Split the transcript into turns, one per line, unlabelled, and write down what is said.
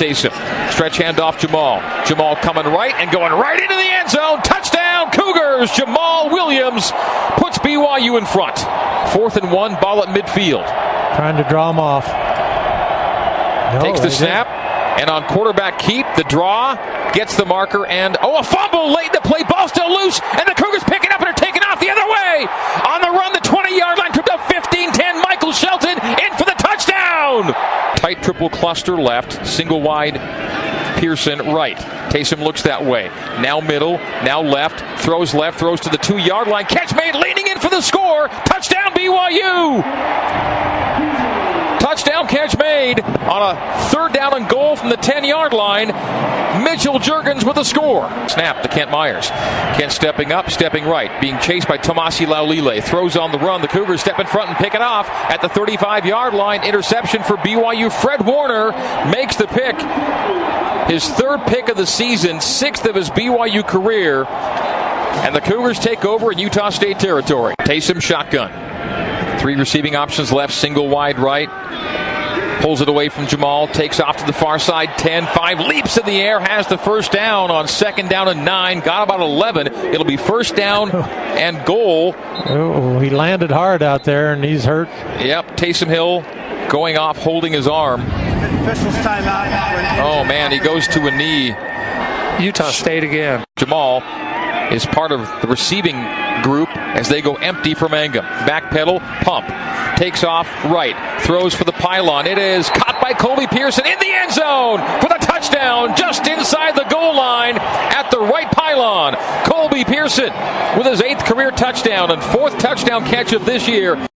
Taysom. Stretch handoff Jamaal. Jamaal coming right and going right into the end zone. Touchdown Cougars. Jamaal Williams puts BYU in front. Fourth and one, ball at midfield.
Trying to draw him off. No,
Takes the snap. And on quarterback keep, the draw gets the marker, and oh, a fumble late in the play. Ball still loose, and the Cougars pick it up and are taken off the other way. On the run, the 20 yard line, tripped up 15 10. Michael Shelton in for the touchdown. Tight triple cluster left, single wide Pearson right. Taysom looks that way. Now middle, now left, throws left, throws to the two yard line. Catch made, leaning in for the score. Touchdown BYU. Touchdown catch made on a third down and goal from the 10 yard line. Mitchell Juergens with a score. Snap to Kent Myers. Kent stepping up, stepping right. Being chased by Tomasi Laulile. Throws on the run. The Cougars step in front and pick it off at the 35 yard line. Interception for BYU. Fred Warner makes the pick. His third pick of the season, sixth of his BYU career. And the Cougars take over in Utah State territory. Taysom shotgun. Three receiving options left, single wide right. Pulls it away from Jamaal, takes off to the far side, 10 5, leaps in the air, has the first down on second down and nine, got about 11. It'll be first down and goal.
Oh, he landed hard out there and he's hurt.
Yep, Taysom Hill going off, holding his arm.
Officials timeout.
Oh man, he goes to a knee.
Utah State again.
Jamaal is part of the receiving group as they go empty for Mangum. Back pedal, pump. Takes off right. Throws for the pylon. It is caught by Colby Pearson in the end zone for the touchdown just inside the goal line at the right pylon. Colby Pearson with his eighth career touchdown and fourth touchdown catch of this year.